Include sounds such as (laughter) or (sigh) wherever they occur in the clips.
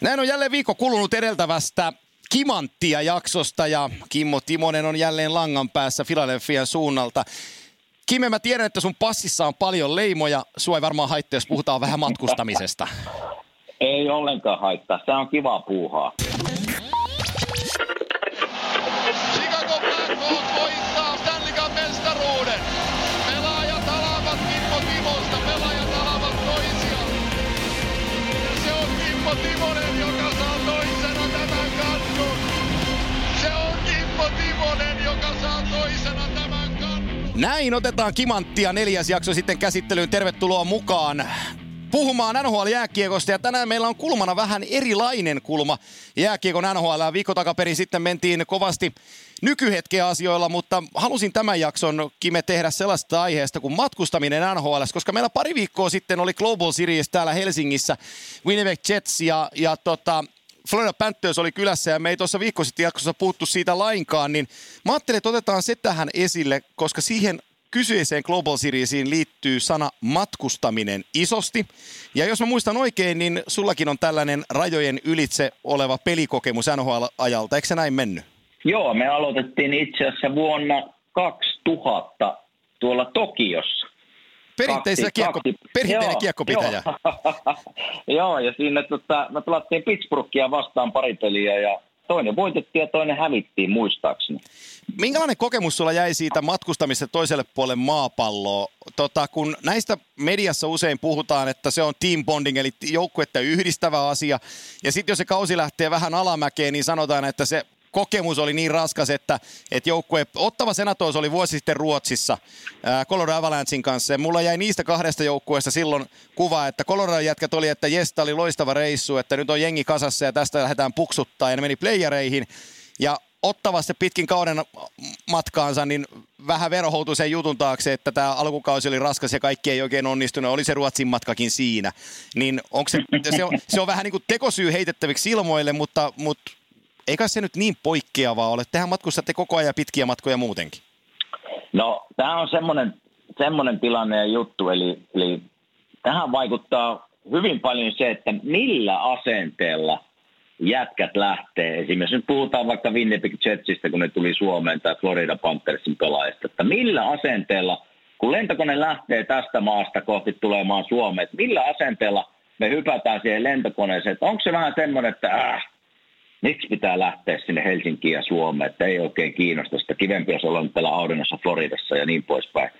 Näin on jälleen viikko kulunut edeltävästä Kimanttia jaksosta ja Kimmo Timonen on jälleen langan päässä Filadelfian suunnalta. Kimme, mä tiedän, että sun passissa on paljon leimoja. Sua ei varmaan haittaa, jos puhutaan vähän matkustamisesta. (laughs) Ei ollenkaan haittaa. Se on kiva puuhaa. Näin otetaan Kimanttia neljäs jakso sitten käsittelyyn. Tervetuloa mukaan puhumaan NHL-jääkiekosta ja tänään meillä on kulmana vähän erilainen kulma jääkiekon NHL. Viikko takaperin sitten mentiin kovasti nykyhetken asioilla, mutta halusin tämän jakson Kime tehdä sellaista aiheesta kuin matkustaminen NHL, koska meillä pari viikkoa sitten oli Global Series täällä Helsingissä, Winnipeg Jets ja, ja tota, Florida Panthers oli kylässä ja me ei tuossa viikko sitten jaksossa puhuttu siitä lainkaan, niin mä ajattelin, että otetaan se tähän esille, koska siihen kyseiseen Global Seriesiin liittyy sana matkustaminen isosti. Ja jos mä muistan oikein, niin sullakin on tällainen rajojen ylitse oleva pelikokemus NHL-ajalta. Eikö se näin mennyt? Joo, me aloitettiin itse asiassa vuonna 2000 tuolla Tokiossa. Perinteisessä Kaksi- kiekko, perinteinen Joo, kiekkopitäjä. Joo, (laughs) joo ja siinä tota, me pelattiin Pittsburghia vastaan pari peliä ja toinen voitettiin ja toinen hävittiin muistaakseni. Minkälainen kokemus sulla jäi siitä matkustamista toiselle puolelle maapalloa? Tota, kun näistä mediassa usein puhutaan, että se on team bonding, eli joukkuetta yhdistävä asia. Ja sitten jos se kausi lähtee vähän alamäkeen, niin sanotaan, että se kokemus oli niin raskas, että, että joukkue, Ottava Senators oli vuosi sitten Ruotsissa ää, Colorado Avalanchein kanssa. Ja mulla jäi niistä kahdesta joukkueesta silloin kuva, että Colorado jätkät oli, että jes, oli loistava reissu, että nyt on jengi kasassa ja tästä lähdetään puksuttaa. Ja ne meni playereihin. Ja ottavasti pitkin kauden matkaansa, niin vähän verohoutui sen jutun taakse, että tämä alkukausi oli raskas ja kaikki ei oikein onnistunut. Oli se Ruotsin matkakin siinä. Niin onko se, se, on, se on vähän niin kuin tekosyy heitettäviksi ilmoille, mutta, mutta eikä se nyt niin poikkeavaa ole. Tehän matkustatte koko ajan pitkiä matkoja muutenkin. No, tämä on semmoinen, semmoinen tilanne ja juttu, eli, eli tähän vaikuttaa hyvin paljon se, että millä asenteella jätkät lähtee. Esimerkiksi nyt puhutaan vaikka Winnipeg Jetsistä, kun ne tuli Suomeen, tai Florida Panthersin pelaajista, että millä asenteella, kun lentokone lähtee tästä maasta kohti tulemaan Suomeen, että millä asenteella me hypätään siihen lentokoneeseen, että onko se vähän semmoinen, että äh, miksi pitää lähteä sinne Helsinkiin ja Suomeen, että ei oikein kiinnosta sitä. Kivempi olisi olla nyt täällä aurinnossa Floridassa ja niin poispäin.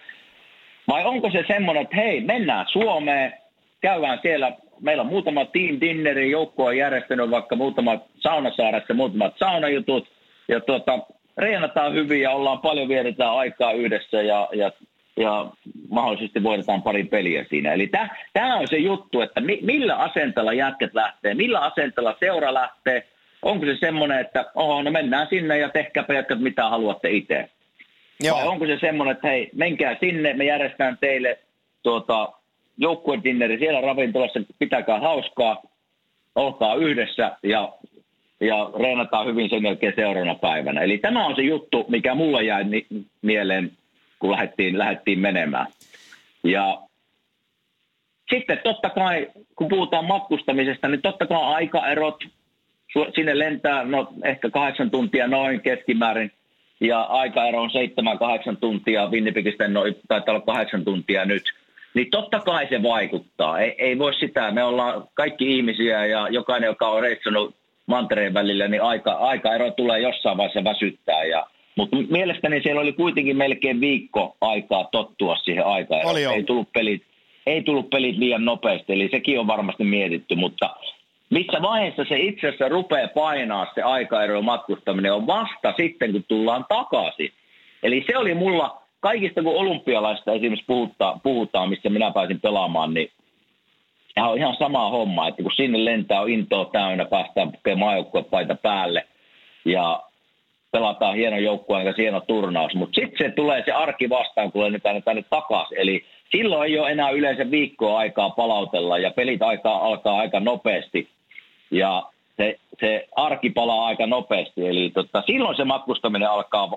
Vai onko se semmoinen, että hei, mennään Suomeen, käydään siellä, meillä on muutama team dinneri, joukko on järjestänyt vaikka muutamat saunasaaressa, muutamat saunajutut, ja tuota, reenataan hyvin ja ollaan paljon vietetään aikaa yhdessä ja, ja, ja mahdollisesti voitetaan pari peliä siinä. Eli tämä on se juttu, että mi, millä asenteella jätket lähtee, millä asenteella seura lähtee, onko se semmoinen, että oho, no mennään sinne ja tehkääpä jätkät mitä haluatte itse. Joo. Vai onko se semmoinen, että hei, menkää sinne, me järjestetään teille tuota, joukkuedinneri siellä ravintolassa, pitäkää hauskaa, olkaa yhdessä ja, ja reenataan hyvin sen jälkeen seuraavana päivänä. Eli tämä on se juttu, mikä mulla jäi ni- mieleen, kun lähdettiin, lähdettiin menemään. Ja sitten totta kai, kun puhutaan matkustamisesta, niin totta kai aikaerot, sinne lentää no, ehkä kahdeksan tuntia noin keskimäärin, ja aikaero on seitsemän, kahdeksan tuntia, Winnipegistä noin, taitaa olla kahdeksan tuntia nyt. Niin totta kai se vaikuttaa. Ei, ei voi sitä. Me ollaan kaikki ihmisiä ja jokainen, joka on reissannut mantereen välillä, niin aika, aikaero tulee jossain vaiheessa väsyttää. Ja, mutta mielestäni siellä oli kuitenkin melkein viikko aikaa tottua siihen joo. Ei tullut pelit, ei tullut pelit liian nopeasti, eli sekin on varmasti mietitty, mutta missä vaiheessa se itse asiassa rupeaa painaa se aikaero matkustaminen on vasta sitten, kun tullaan takaisin. Eli se oli mulla, kaikista kun olympialaista esimerkiksi puhutaan, puhutaan missä minä pääsin pelaamaan, niin sehän on ihan sama homma, että kun sinne lentää on intoa täynnä, päästään pukemaan joukkuepaita päälle ja pelataan hieno joukkue ja hieno turnaus, mutta sitten se tulee se arki vastaan, kun lennetään tänne takaisin. Eli silloin ei ole enää yleensä viikkoa aikaa palautella ja pelit aikaa alkaa aika nopeasti ja se, se arki palaa aika nopeasti. Eli tota, silloin se matkustaminen alkaa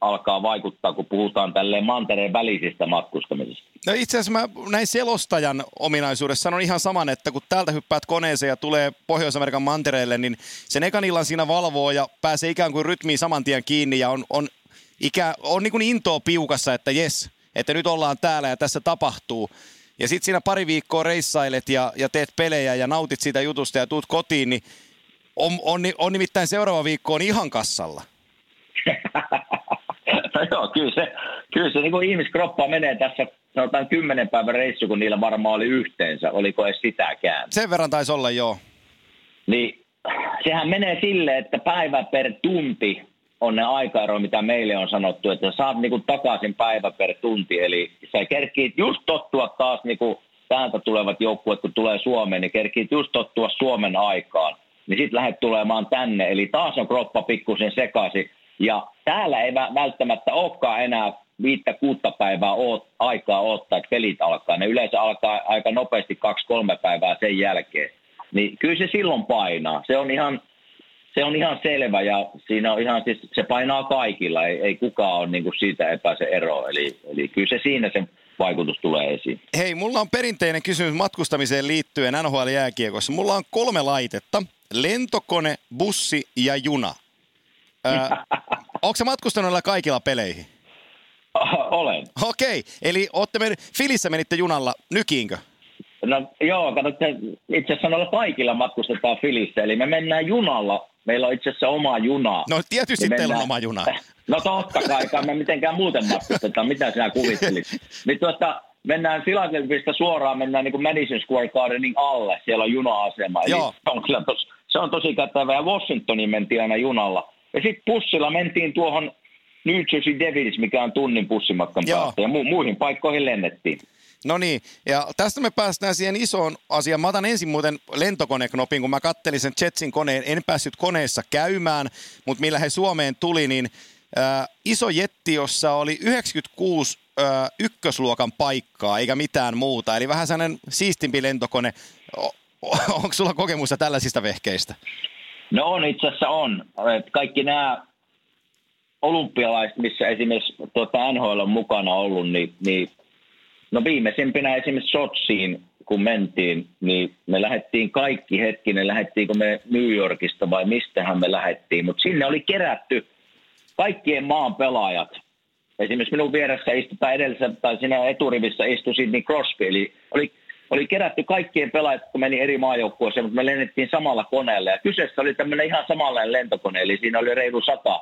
alkaa vaikuttaa, kun puhutaan tälleen mantereen välisistä matkustamisista? No itse asiassa mä näin selostajan ominaisuudessa sanon ihan saman, että kun täältä hyppäät koneeseen ja tulee Pohjois-Amerikan mantereelle, niin sen ekan illan siinä valvoo ja pääsee ikään kuin rytmiin saman tien kiinni ja on, on, ikä, on niin kuin intoa piukassa, että jes, että nyt ollaan täällä ja tässä tapahtuu. Ja sitten siinä pari viikkoa reissailet ja, ja teet pelejä ja nautit siitä jutusta ja tuut kotiin, niin on, on, on nimittäin seuraava viikko on ihan kassalla. (laughs) no joo, kyllä se, kyllä se niin kuin ihmiskroppa menee tässä sanotaan kymmenen päivän reissu, kun niillä varmaan oli yhteensä. Oliko edes sitäkään? Sen verran taisi olla, joo. Niin sehän menee sille, että päivä per tunti on ne aikaero, mitä meille on sanottu, että sä saat niinku takaisin päivä per tunti. Eli sä kerkiit just tottua taas niinku täältä tulevat joukkueet, kun tulee Suomeen, niin kerkiit just tottua Suomen aikaan. Niin sitten lähdet tulemaan tänne. Eli taas on kroppa pikkusen sekaisin. Ja täällä ei välttämättä olekaan enää viittä kuutta päivää oot, aikaa odottaa, että pelit alkaa. Ne yleensä alkaa aika nopeasti kaksi-kolme päivää sen jälkeen. Niin kyllä se silloin painaa. Se on ihan, se on ihan selvä ja siinä on ihan siis, se painaa kaikilla. Ei, ei kukaan ole niin kuin siitä epäse ero. Eli, eli kyllä se siinä se vaikutus tulee esiin. Hei, mulla on perinteinen kysymys matkustamiseen liittyen NHL-jääkiekossa. Mulla on kolme laitetta. Lentokone, bussi ja juna. Öö, onko se matkustanut kaikilla peleihin? Olen. Okei, eli ootte men... Filissä menitte junalla, nykiinkö? No joo, katsotte, itse asiassa noilla kaikilla matkustetaan Filissä, eli me mennään junalla. Meillä on itse asiassa oma juna. No tietysti niin teillä on oma juna. (laughs) No totta kai, me mitenkään muuten matkustetaan, mitä sinä kuvittelit. Nyt tuosta mennään Philadelphiasta suoraan, mennään niin kuin Madison Square Gardenin alle, siellä on juna-asema. Eli Joo. Se on, kyllä tos, se on tosi kätevä, ja Washingtoniin mentiin aina junalla. Ja sitten bussilla mentiin tuohon New Jersey Devils, mikä on tunnin bussimatkan päästä, ja mu- muihin paikkoihin lennettiin. No niin, ja tästä me päästään siihen isoon asiaan. Mä otan ensin muuten lentokoneknopin, kun mä kattelin sen Jetsin koneen. En päässyt koneessa käymään, mutta millä he Suomeen tuli, niin äh, iso jetti, jossa oli 96 äh, ykkösluokan paikkaa, eikä mitään muuta. Eli vähän sellainen siistimpi lentokone. Onko sulla kokemusta tällaisista vehkeistä? No on, itse asiassa on. Kaikki nämä olympialaiset, missä esimerkiksi tuota NHL on mukana ollut, niin, niin no viimeisimpinä esimerkiksi Sotsiin, kun mentiin, niin me lähdettiin kaikki hetkinen, lähdettiinkö me New Yorkista vai mistähän me lähdettiin, mutta sinne oli kerätty kaikkien maan pelaajat. Esimerkiksi minun vieressä istutaan edellisessä, tai siinä eturivissä istui Sidney Crosby, eli oli, oli kerätty kaikkien pelaajat, kun meni eri maajoukkueeseen, mutta me lennettiin samalla koneella. Ja kyseessä oli tämmöinen ihan samanlainen lentokone, eli siinä oli reilu sata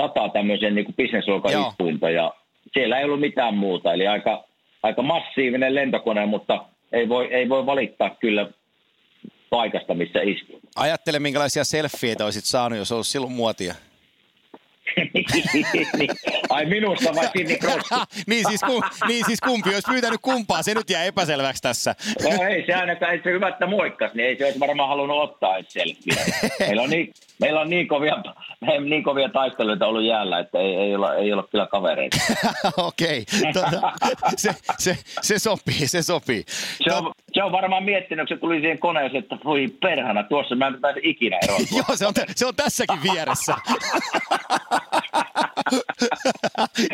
sata tämmöisen niin bisnesluokan istuinta ja siellä ei ollut mitään muuta. Eli aika, aika massiivinen lentokone, mutta ei voi, ei voi valittaa kyllä paikasta, missä istuu. Ajattele, minkälaisia selfieitä olisit saanut, jos olisi silloin muotia. Niin. Ai minusta vai Sidney Crosby? (laughs) niin, siis kum, niin siis kumpi, olisi pyytänyt kumpaa, se nyt jää epäselväksi tässä. no ei se ainakaan, ei se hyvä, että moikkas, niin ei se olisi varmaan halunnut ottaa selfieä. Meillä on niin, meillä on niin kovia, niin kovia taisteluita ollut jäällä, että ei, ei, olla, ei olla kyllä kavereita. (laughs) Okei, okay. Tota, se, se, se, sopii, se sopii. Se on, se on varmaan miettinyt, kun se tuli siihen koneeseen, että voi perhana, tuossa mä en pääse ikinä eroon. (laughs) Joo, se on, se on tässäkin vieressä. (laughs)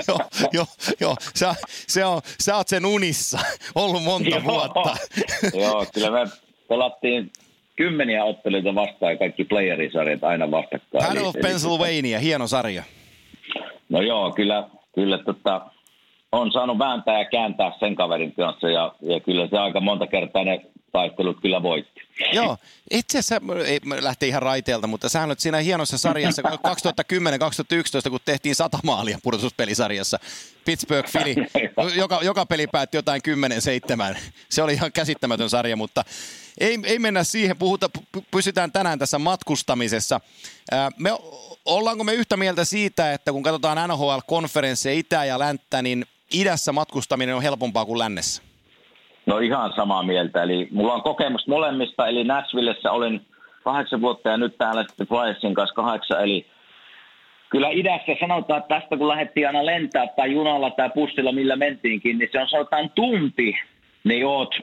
joo, joo, joo. Sä, se on, sä oot sen unissa ollut monta joo, vuotta. (laughs) joo, kyllä me pelattiin kymmeniä otteluita vastaan ja kaikki playerisarjat aina vastakkain. Battle of Pennsylvania, hieno sarja. No joo, kyllä, kyllä tota, on saanut vääntää ja kääntää sen kaverin kanssa ja, ja kyllä se aika monta kertaa ne taistelut kyllä voitti. Joo, itse asiassa ei, lähtee ihan raiteelta, mutta sä olet siinä hienossa sarjassa (laughs) 2010-2011, kun tehtiin sata maalia pudotuspelisarjassa. Pittsburgh Philly, (laughs) joka, joka peli päättyi jotain 10-7. Se oli ihan käsittämätön sarja, mutta ei, ei mennä siihen. Puhuta, pysytään tänään tässä matkustamisessa. Me, ollaanko me yhtä mieltä siitä, että kun katsotaan NHL-konferensseja Itä ja Länttä, niin idässä matkustaminen on helpompaa kuin lännessä? No ihan samaa mieltä. Eli mulla on kokemus molemmista. Eli Nashvillessä olin kahdeksan vuotta ja nyt täällä sitten Flyersin kanssa kahdeksan. Eli kyllä idässä sanotaan, että tästä kun lähdettiin aina lentää tai junalla tai bussilla, millä mentiinkin, niin se on sanotaan tunti, niin oot,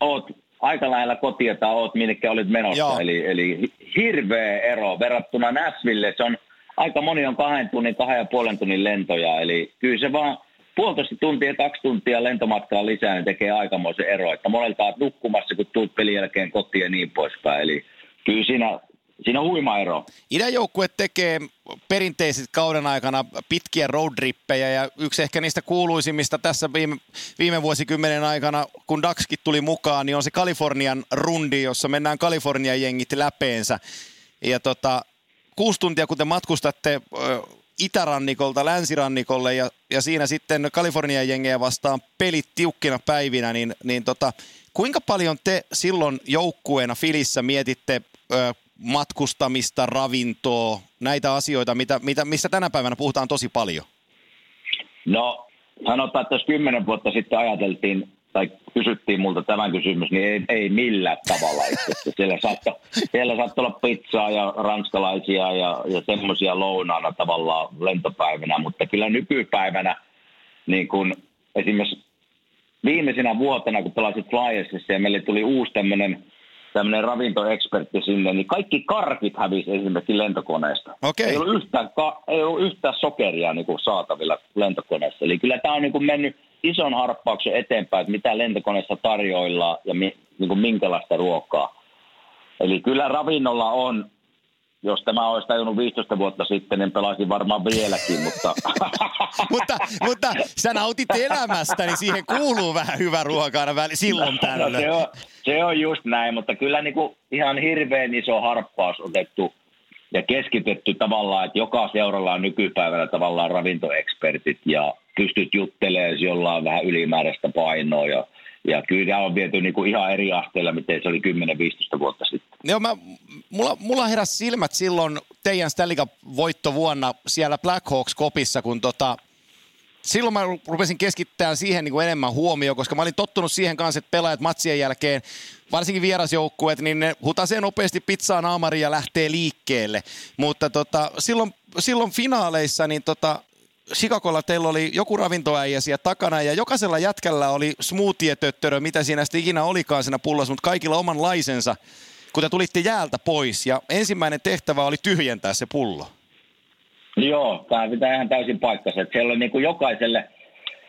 oot aika lähellä kotia tai oot minnekä olit menossa. Eli, eli hirveä ero verrattuna Nashville. Se on aika moni on kahden tunnin, kahden ja puolen tunnin lentoja. Eli kyllä se vaan puolitoista tuntia, kaksi tuntia lentomatkaa lisää, niin tekee aikamoisen ero. Että monelta olet nukkumassa, kun tulet pelin jälkeen kotiin ja niin poispäin. Eli kyllä siinä, siinä on huima ero. Idäjoukkue tekee perinteisesti kauden aikana pitkiä roadrippejä ja yksi ehkä niistä kuuluisimmista tässä viime, viime vuosikymmenen aikana, kun Daxkin tuli mukaan, niin on se Kalifornian rundi, jossa mennään Kalifornian jengit läpeensä. Ja tota, kuusi tuntia, kun te matkustatte itärannikolta länsirannikolle ja, ja siinä sitten Kalifornian jengejä vastaan pelit tiukkina päivinä, niin, niin tota, kuinka paljon te silloin joukkueena Filissä mietitte ö, matkustamista, ravintoa, näitä asioita, mitä, mitä, mistä tänä päivänä puhutaan tosi paljon? No sanotaan, että jos kymmenen vuotta sitten ajateltiin tai kysyttiin multa tämän kysymys, niin ei, ei millään tavalla. Että siellä, saattoi, siellä olla pizzaa ja ranskalaisia ja, ja semmoisia lounaana tavallaan lentopäivänä, mutta kyllä nykypäivänä niin kun esimerkiksi viimeisenä vuotena, kun pelasit Flyersissa ja meille tuli uusi tämmöinen tämmöinen ravintoekspertti sinne, niin kaikki karkit hävisi esimerkiksi lentokoneesta. Okay. Ei, ollut yhtään, ei ollut yhtään sokeria niin kuin saatavilla lentokoneessa. Eli kyllä tämä on niin kuin mennyt ison harppauksen eteenpäin, että mitä lentokoneessa tarjoillaan ja mi, niin kuin minkälaista ruokaa. Eli kyllä ravinnolla on, jos tämä olisi tajunnut 15 vuotta sitten, niin pelaisin varmaan vieläkin, mutta... (laughs) mutta, mutta sä nautit elämästä, niin siihen kuuluu vähän hyvä ruoka aina väli, silloin no, tällöin. No, se, on, se on just näin, mutta kyllä niin kuin ihan hirveän iso harppaus otettu ja keskitetty tavallaan, että joka seuralla on nykypäivänä tavallaan ravintoekspertit ja pystyt juttelemaan jollain vähän ylimääräistä painoa ja ja kyllä on viety niin kuin ihan eri asteella, miten se oli 10-15 vuotta sitten. Joo, mä, mulla, mulla heräsi silmät silloin teidän Stanley Cup-voittovuonna siellä Hawks kopissa kun tota, silloin mä rupesin keskittämään siihen niin kuin enemmän huomioon, koska mä olin tottunut siihen kanssa, että pelaajat matsien jälkeen, varsinkin vierasjoukkueet, niin ne hutasee nopeasti pizzaa naamariin ja lähtee liikkeelle. Mutta tota, silloin, silloin finaaleissa, niin tota, Chicagolla teillä oli joku ravintoäijä siellä takana ja jokaisella jätkällä oli smoothie-töttörö, mitä siinä sitten ikinä olikaan siinä pullossa, mutta kaikilla oman laisensa, kun te tulitte jäältä pois ja ensimmäinen tehtävä oli tyhjentää se pullo. Joo, tämä pitää ihan täysin paikkansa. Siellä oli niin kuin jokaiselle,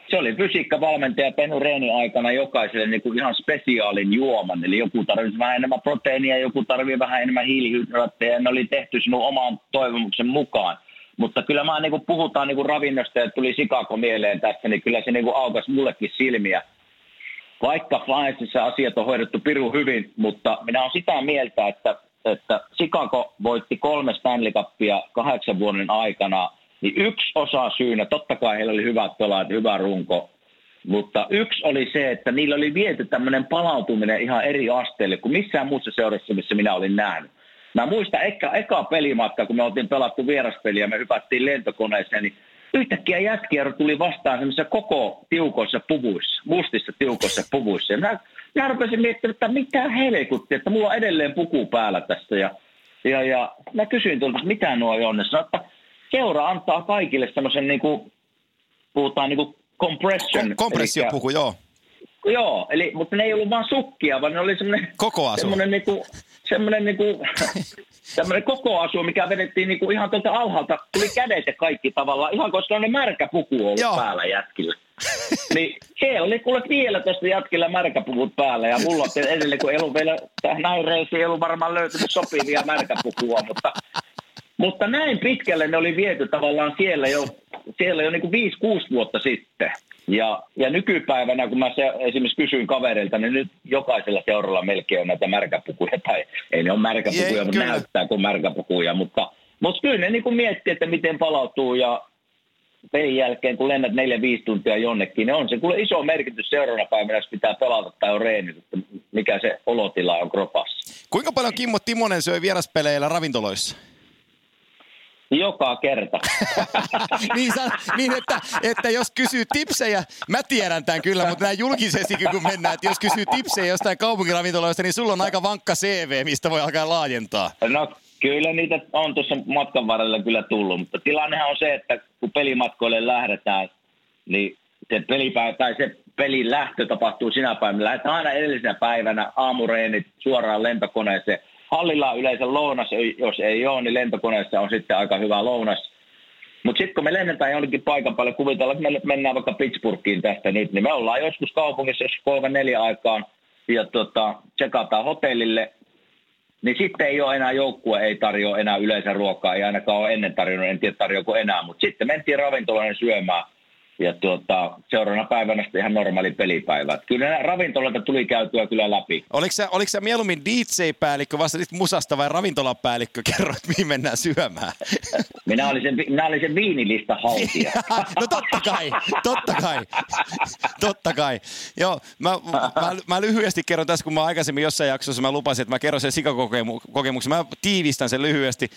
se oli fysiikkavalmentaja Penu Reeni aikana jokaiselle niin kuin ihan spesiaalin juoman. Eli joku tarvitsee vähän enemmän proteiinia, joku tarvitsee vähän enemmän hiilihydraatteja. Ne oli tehty sinun oman toivomuksen mukaan. Mutta kyllä mä niin kuin puhutaan niin kuin ravinnosta ja tuli Sikako mieleen tässä, niin kyllä se niin kuin aukasi mullekin silmiä. Vaikka Flyersissa asiat on hoidettu piru hyvin, mutta minä olen sitä mieltä, että että Chicago voitti kolme Stanley Cupia kahdeksan vuoden aikana, niin yksi osa syynä, totta kai heillä oli hyvät pelaajat, hyvä runko, mutta yksi oli se, että niillä oli viety tämmöinen palautuminen ihan eri asteelle kuin missään muussa seurassa, missä minä olin nähnyt. Mä muistan eka, eka pelimatka, kun me oltiin pelattu vieraspeliä, me hypättiin lentokoneeseen, niin yhtäkkiä jätkiä tuli vastaan semmoisissa koko tiukoissa puvuissa, mustissa tiukoissa puvuissa. Ja mä mä rupesin miettimään, että mitä helkutti, että mulla on edelleen puku päällä tässä. Ja, ja, ja mä kysyin tuolta, että mitä nuo on. Ne sanoi, että seura antaa kaikille semmoisen, niin kuin, puhutaan niin kuin compression. Kom- kompressiopuku, eli, joo. Joo, eli, mutta ne ei ollut vaan sukkia, vaan ne oli semmoinen... Koko asu. Semmoinen, niin kuin, semmoinen, niin (laughs) kuin, asu, mikä vedettiin niin kuin ihan tuolta alhaalta. Tuli kädet ja kaikki tavallaan, ihan koska on ne märkä puku ollut Joo. päällä jätkillä. (laughs) niin siellä oli kuule vielä tästä jätkillä märkäpuvut päällä ja mulla on edelleen, kun ei ollut vielä näin reisi, ei ollut varmaan löytynyt sopivia märkäpukua, mutta, mutta näin pitkälle ne oli viety tavallaan siellä jo, siellä jo niin kuin 5-6 vuotta sitten. Ja, ja nykypäivänä, kun mä se, esimerkiksi kysyin kavereilta, niin nyt jokaisella seuralla melkein on näitä märkäpukuja, tai ei ne ole märkäpukuja, mutta näyttää kuin märkäpukuja, mutta, mutta kyllä ne niin kuin miettii, että miten palautuu ja pelin jälkeen, kun lennät 4-5 tuntia jonnekin, niin on se kuule iso merkitys seuraavana päivänä, jos pitää pelata tai on reenit, että mikä se olotila on kropassa. Kuinka paljon Kimmo Timonen söi vieraspeleillä ravintoloissa? Joka kerta. (laughs) niin, sa, niin että, että jos kysyy tipsejä, mä tiedän tämän kyllä, mutta näin julkisesti kun mennään, että jos kysyy tipsejä jostain kaupunkiravintoloista, niin sulla on aika vankka CV, mistä voi alkaa laajentaa. No Kyllä niitä on tuossa matkan varrella kyllä tullut, mutta tilannehan on se, että kun pelimatkoille lähdetään, niin se pelipäivä tai se pelin lähtö tapahtuu sinä päivänä. Lähdetään aina edellisenä päivänä aamureenit suoraan lentokoneeseen. Hallilla on yleensä lounas, jos ei ole, niin lentokoneessa on sitten aika hyvä lounas. Mutta sitten kun me lennetään jonnekin paikan päälle, kuvitellaan, että me mennään vaikka Pittsburghiin tästä nyt, niin me ollaan joskus kaupungissa, jos kolme neljä aikaan, ja tota, tsekataan hotellille, niin sitten ei ole enää joukkue, ei tarjoa enää yleensä ruokaa, ei ainakaan ole ennen tarjonnut, en tiedä tarjoako enää, mutta sitten mentiin ravintolaan syömään – ja tuota, seuraavana päivänä sitten ihan normaali pelipäivä. Kyllä nämä ravintolalta tuli käytyä kyllä läpi. Oliko se, oliko se mieluummin DJ-päällikkö, vastasit musasta vai ravintolapäällikkö, (laughs) kerroit mihin mennään syömään? (laughs) Minä olin sen, minä olin sen viinilista haltija. (laughs) no totta kai, totta kai, totta kai. Joo, mä, mä, mä, lyhyesti kerron tässä, kun mä aikaisemmin jossain jaksossa mä lupasin, että mä kerron sen sikakokemuksen. Mä tiivistän sen lyhyesti.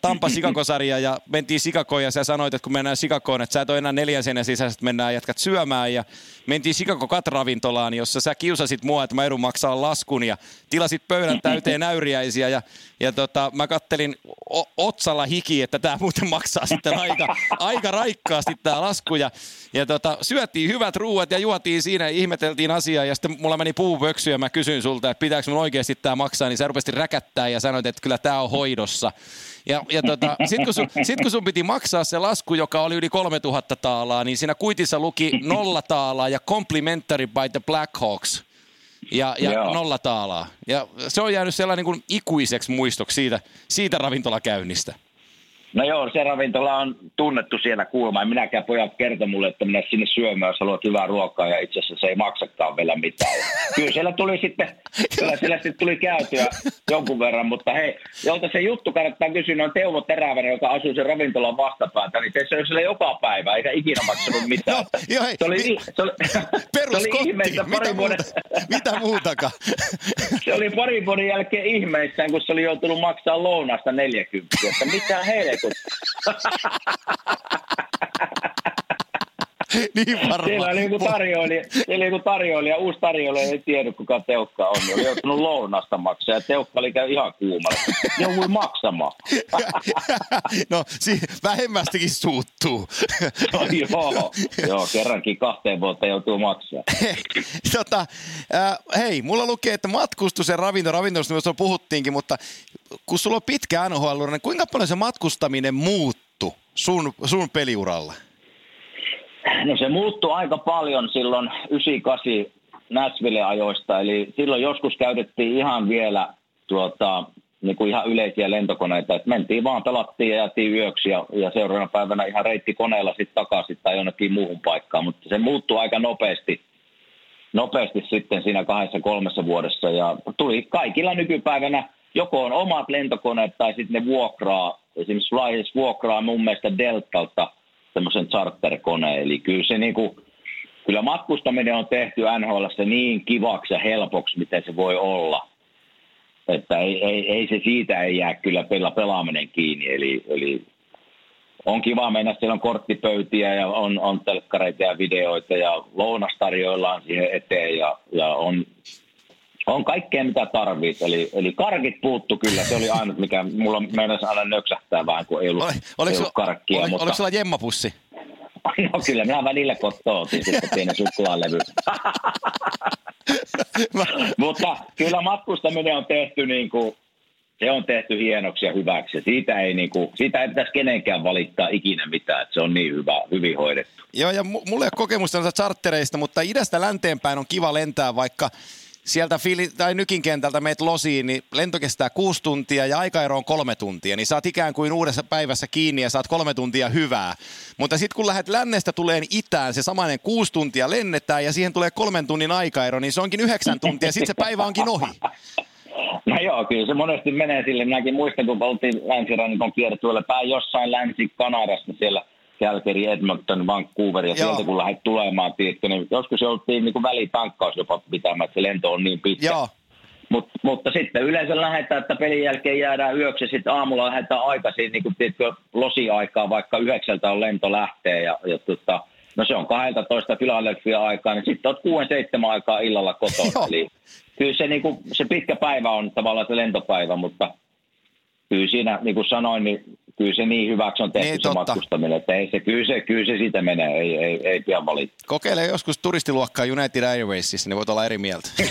Tampa Sikakosarja ja mentiin Sikakoon ja sä sanoit, että kun mennään Sikakoon, että sä et ole enää neljän seinän sisäisesti, mennään jatkat syömään. Ja mentiin Sikako Kat-ravintolaan, jossa sä kiusasit mua, että mä edun maksaa laskun ja tilasit pöydän täyteen näyriäisiä ja, ja tota, mä kattelin o- otsalla hiki, että tämä muuten maksaa sitten aika, aika raikkaasti tämä lasku. Ja, ja tota, syöttiin hyvät ruuat ja juotiin siinä, ihmeteltiin asiaa. Ja sitten mulla meni puuvöksy ja mä kysyin sulta, että pitääkö mun oikeasti tämä maksaa, niin sä rupesit räkättää ja sanoit, että kyllä tämä on hoidossa. Ja, ja tota, sitten kun, sun, sit kun sun piti maksaa se lasku, joka oli yli 3000 taalaa, niin siinä kuitissa luki nolla taalaa ja complimentary by the Blackhawks ja, ja nolla taalaa. Ja se on jäänyt sellainen niin kuin ikuiseksi muistoksi siitä, siitä ravintolakäynnistä. No joo, se ravintola on tunnettu siellä kuulemma. En minäkään pojat kertoi mulle, että minä sinne syömään, jos haluat hyvää ruokaa ja itse asiassa se ei maksakaan vielä mitään. kyllä siellä tuli sitten, kyllä siellä sitten tuli käytyä jonkun verran, mutta hei, jolta se juttu kannattaa kysyä, on Teuvo Terävänen, joka asuu sen ravintolan vastapäätä, niin se on siellä joka päivä, eikä ikinä maksanut mitään. no, joo, hei, se oli, mi- se oli, se oli ihmeessä mitä, vuoden... muuta, mitä muutaka? se oli pari vuoden jälkeen ihmeissään, kun se oli joutunut maksaa lounasta 40, että mitä helpot awesome. (laughs) (laughs) (laughs) niin varmaan. Siellä oli joku tarjoilija, siellä oli joku tarjoilija, uusi tarjoilija, ei tiedä kuka Teukka on. Oli joutunut lounasta maksaa ja Teukka oli ihan kuumalla. Joudui maksamaan. (laughs) no, si- vähemmästikin suuttuu. no, (laughs) joo, joo, kerrankin kahteen vuotta joutuu maksaa. tota, äh, hei, mulla lukee, että matkustus ja ravinto, ravintosta puhuttiinkin, mutta kun sulla on pitkä NHL, niin kuinka paljon se matkustaminen muuttu sun, sun peliuralla? No se muuttui aika paljon silloin 98 Nashville-ajoista, eli silloin joskus käytettiin ihan vielä tuota, niin kuin ihan yleisiä lentokoneita, että mentiin vaan, pelattiin ja jäätiin yöksi ja, ja seuraavana päivänä ihan reitti koneella sitten takaisin tai jonnekin muuhun paikkaan, mutta se muuttui aika nopeasti, nopeasti sitten siinä kahdessa kolmessa vuodessa. Ja tuli kaikilla nykypäivänä joko on omat lentokoneet tai sitten ne vuokraa, esimerkiksi Flyers vuokraa mun mielestä Deltalta – semmoisen charterkoneen. Eli kyllä se niinku, kyllä matkustaminen on tehty NHL niin kivaksi ja helpoksi, miten se voi olla. Että ei, ei, ei se siitä ei jää kyllä pela, pelaaminen kiinni. Eli, eli on kiva mennä, siellä on korttipöytiä ja on, on telkkareita ja videoita ja lounas tarjoillaan siihen eteen ja, on kaikkea, mitä tarvit. Eli, eli karkit puuttu kyllä. Se oli aina, mikä mulla meinasi aina nöksähtää vähän, kun ei ollut, Oli, ei ollut karkkia. Oli, mutta... Oliko sulla jemmapussi? (laughs) No kyllä, minä välillä kotoa otin sitten (laughs) pienen suklaalevy. (laughs) mutta kyllä matkustaminen on tehty niin kuin, se on tehty hienoksi ja hyväksi. Siitä ei, niin kuin, siitä ei pitäisi kenenkään valittaa ikinä mitään, että se on niin hyvä, hyvin hoidettu. Joo, ja mulla ei ole kokemusta noista chartereista, mutta idästä länteenpäin on kiva lentää, vaikka sieltä Fili, tai Nykin kentältä meet losiin, niin lento kestää kuusi tuntia ja aikaero on kolme tuntia, niin saat ikään kuin uudessa päivässä kiinni ja saat kolme tuntia hyvää. Mutta sitten kun lähdet lännestä tuleen itään, se samainen kuusi tuntia lennetään ja siihen tulee kolmen tunnin aikaero, niin se onkin yhdeksän tuntia, sitten se päivä onkin ohi. (laughs) No joo, kyllä se monesti menee sille. Minäkin muistan, kun oltiin länsirannikon kiertueella päin jossain Länsi-Kanadassa siellä – Calgary, Edmonton, Vancouver ja Joo. sieltä kun lähdet tulemaan, tiedätkö, niin joskus jouduttiin niin välitankkaus jopa pitämään, että se lento on niin pitkä. Joo. Mut, mutta sitten yleensä lähdetään, että pelin jälkeen jäädään yöksi ja sitten aamulla lähdetään aikaisin, niin kuin tiedätkö, losiaikaa, vaikka yhdeksältä on lento lähtee ja, ja tota, no se on 12 Philadelphia aikaa, niin sitten olet 6-7 aikaa illalla kotona. Eli kyllä se, niin kuin, se pitkä päivä on tavallaan se lentopäivä, mutta kyllä siinä, niin kuin sanoin, niin kyllä se niin hyväksi on tehty niin, se totta. matkustaminen, että ei se, kyllä, se, kyllä se siitä menee, ei, ei, ei pian valittaa. Kokeile joskus turistiluokkaa United Airwaysissa, niin voit olla eri mieltä. (laughs)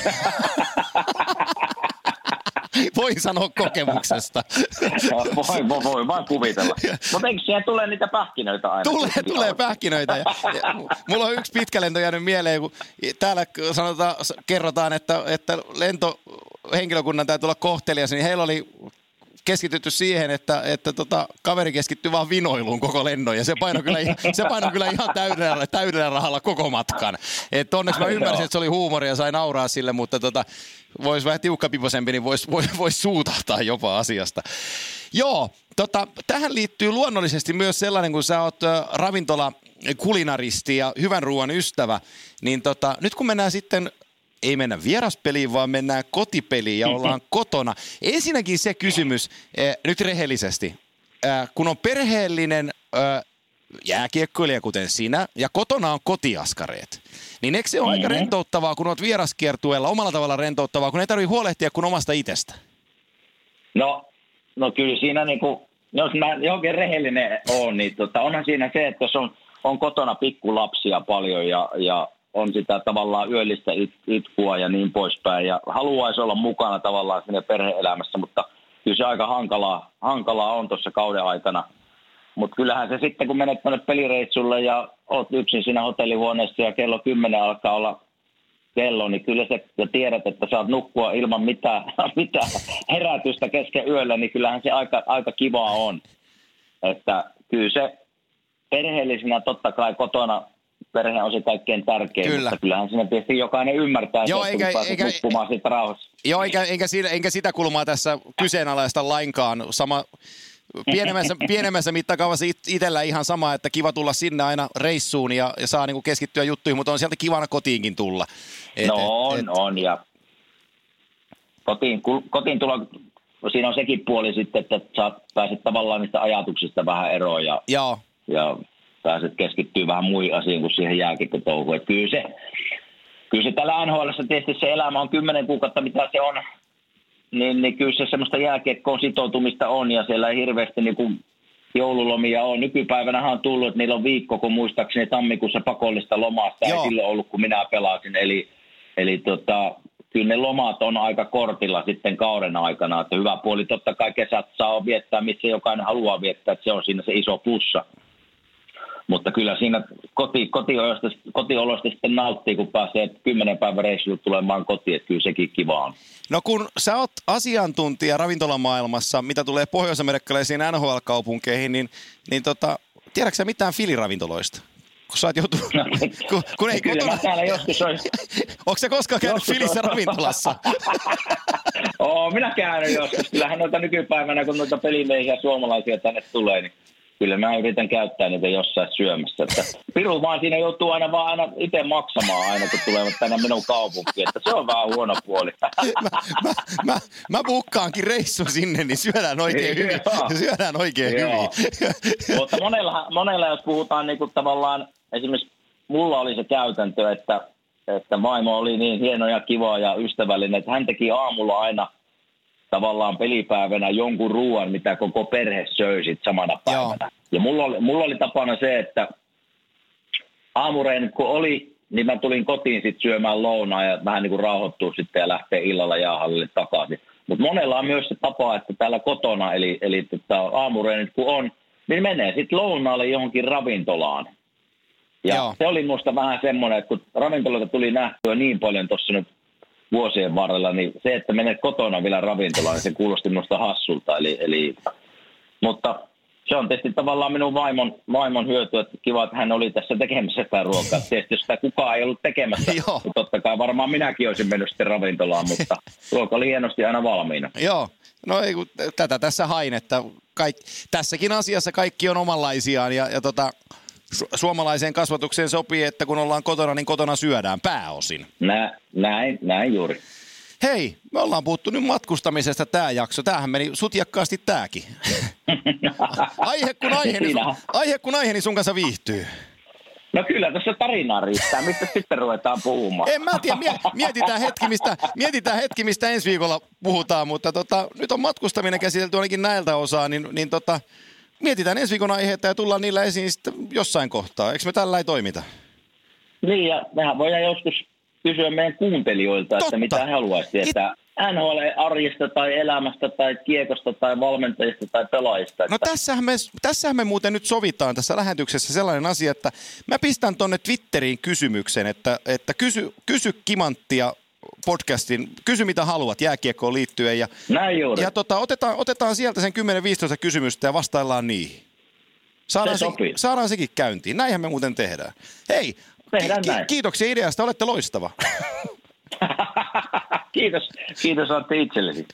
voin sanoa kokemuksesta. voi, voi, voi vaan kuvitella. Mutta eikö siellä tule niitä pähkinöitä aina? Tulee, tulee pähkinöitä. Ja, ja, mulla on yksi pitkä lento jäänyt mieleen, kun täällä sanotaan, kerrotaan, että, että lentohenkilökunnan täytyy olla kohtelias, niin heillä oli keskitytty siihen, että, että tota, kaveri keskittyy vaan vinoiluun koko lennon ja se paino kyllä, se paino kyllä ihan täydellä, täydellä rahalla koko matkan. Et onneksi mä ymmärsin, että se oli huumoria ja sai nauraa sille, mutta tota, voisi vähän tiukkapiposempi, niin voisi vois, vois suutahtaa jopa asiasta. Joo, tota, tähän liittyy luonnollisesti myös sellainen, kun sä oot ravintola kulinaristi ja hyvän ruoan ystävä, niin tota, nyt kun mennään sitten ei mennä vieraspeliin, vaan mennään kotipeliin ja (laughs) ollaan kotona. Ensinnäkin se kysymys, eh, nyt rehellisesti, eh, kun on perheellinen eh, jääkiekkoilija kuten sinä, ja kotona on kotiaskareet, niin eikö se ole aika rentouttavaa, kun olet vieraskiertueella, omalla tavalla rentouttavaa, kun ei tarvitse huolehtia kuin omasta itsestä? No, no kyllä siinä niin kuin, jos mä johonkin rehellinen on, niin tota, onhan siinä se, että jos on, on kotona pikkulapsia paljon ja, ja on sitä tavallaan yöllistä it, itkua ja niin poispäin. Ja haluaisi olla mukana tavallaan sinne perheelämässä, mutta kyllä se aika hankalaa, hankalaa on tuossa kauden aikana. Mutta kyllähän se sitten, kun menet tuonne pelireitsulle ja oot yksin siinä hotellihuoneessa ja kello 10 alkaa olla kello, niin kyllä se, ja tiedät, että saat nukkua ilman mitään, (laughs) mitään herätystä kesken yöllä, niin kyllähän se aika, aika kivaa on. Että kyllä se perheellisenä totta kai kotona perhe on se kaikkein tärkein, Kyllä. mutta kyllähän siinä tietysti jokainen ymmärtää, Joo, että eikä, eikä, nukkumaan siitä rauhassa. Joo, eikä, enkä, sitä, enkä sitä kulmaa tässä kyseenalaista lainkaan. Sama, pienemmässä, (laughs) pienemmässä mittakaavassa itsellä ihan sama, että kiva tulla sinne aina reissuun ja, ja saa niinku keskittyä juttuihin, mutta on sieltä kivana kotiinkin tulla. Et, no on, et, on ja kotiin, kotiin tulla, siinä on sekin puoli sitten, että saat pääset tavallaan niistä ajatuksista vähän eroon ja, Joo. ja pääset keskittyä vähän muihin asioihin kuin siihen jääkikkotouhuun. Kyllä se, kyllä se tällä NHL tietysti se elämä on kymmenen kuukautta, mitä se on, niin, niin kyllä se semmoista jääkiekkoon sitoutumista on ja siellä ei hirveästi niin kuin joululomia on. Nykypäivänä on tullut, että niillä on viikko, kun muistaakseni tammikuussa pakollista lomasta ei silloin ollut, kun minä pelasin. Eli, eli tota, kyllä ne lomat on aika kortilla sitten kauden aikana. Että hyvä puoli totta kai kesät saa viettää, missä jokainen haluaa viettää, että se on siinä se iso plussa. Mutta kyllä siinä koti, kotiolosta, kotiolosta sitten nauttii, kun pääsee kymmenen päivän reissulle tulemaan kotiin, että kyllä sekin kiva on. No kun sä oot asiantuntija ravintolamaailmassa, mitä tulee pohjois-amerikkalaisiin NHL-kaupunkeihin, niin, niin tota, tiedätkö sä mitään filiravintoloista? kun sä oot joutunut... No, kun, kun ei kyllä kotona... mä täällä joskus olisi... (laughs) Onko se koskaan käynyt Filissä ravintolassa? (laughs) Oo, minä käynyt joskus. Kyllähän noita nykypäivänä, kun noita pelimiehiä suomalaisia tänne tulee, niin kyllä mä yritän käyttää niitä jossain syömässä. Että Piru vaan siinä joutuu aina vaan aina itse maksamaan aina, kun tulevat tänne minun kaupunkiin. Että se on vähän huono puoli. (laughs) mä, mä, mä, mä bukkaankin reissu sinne, niin syödään oikein hyvin. Syödään oikein Joo. hyvin. (laughs) Mutta monella, monella, jos puhutaan niin kuin tavallaan, esimerkiksi mulla oli se käytäntö, että, että vaimo oli niin hieno ja kiva ja ystävällinen, että hän teki aamulla aina – tavallaan pelipäivänä jonkun ruoan, mitä koko perhe söi sit samana päivänä. Joo. Ja mulla oli, mulla oli tapana se, että aamureen kun oli, niin mä tulin kotiin sitten syömään lounaa ja vähän niin kuin rauhoittua sitten ja lähteä illalla jäähallille takaisin. Mutta monella on myös se tapa, että täällä kotona, eli, eli tota, aamureen kun on, niin menee sitten lounaalle johonkin ravintolaan. Ja Joo. se oli musta vähän semmoinen, että kun ravintoloita tuli nähtyä niin paljon tuossa nyt vuosien varrella, niin se, että menet kotona vielä ravintolaan, niin se kuulosti minusta hassulta. Eli, eli, mutta se on tietysti tavallaan minun vaimon, vaimon hyöty, että kiva, että hän oli tässä tekemässä sitä ruokaa. (laughs) Tietysti jos sitä kukaan ei ollut tekemässä, niin totta kai varmaan minäkin olisin mennyt sitten ravintolaan, mutta (laughs) ruoka oli hienosti aina valmiina. Joo, no ei, tätä tässä hain, että kaik, tässäkin asiassa kaikki on omanlaisiaan ja, ja tota, su- suomalaiseen kasvatukseen sopii, että kun ollaan kotona, niin kotona syödään pääosin. Nä, näin, näin juuri. Hei, me ollaan puhuttu nyt matkustamisesta tämä jakso. Tämähän meni sutjakkaasti tämäkin. (laughs) aihe kun aihe, niin, aihe kun aihe, niin sun kanssa viihtyy. No kyllä, tässä tarinaa riittää. Mistä sitten ruvetaan puhumaan? En mä tiedä, mietitään hetki, mistä, mietitään hetki, mistä ensi viikolla puhutaan, mutta tota, nyt on matkustaminen käsitelty ainakin näiltä osaa, niin, niin tota, mietitään ensi viikon aiheita ja tullaan niillä esiin sitten jossain kohtaa. Eikö me tällä ei toimita? Niin, ja mehän voidaan joskus kysyä meidän kuuntelijoilta, Totta. että mitä he haluaisivat tietää. NHL-arjesta tai elämästä tai kiekosta tai valmentajista tai pelaajista. No tässähän me, tässähän me muuten nyt sovitaan tässä lähetyksessä sellainen asia, että mä pistän tuonne Twitteriin kysymyksen, että, että kysy, kysy Kimanttia podcastin, kysy mitä haluat jääkiekkoon liittyen. Ja, Näin juuri. ja tota, otetaan, otetaan sieltä sen 10-15 kysymystä ja vastaillaan niihin. Saadaan, Se se, saadaan sekin käyntiin. Näinhän me muuten tehdään. Hei, Tehdään näin. kiitoksia ideasta, olette loistava. (laughs) kiitos, kiitos Antti itsellesi.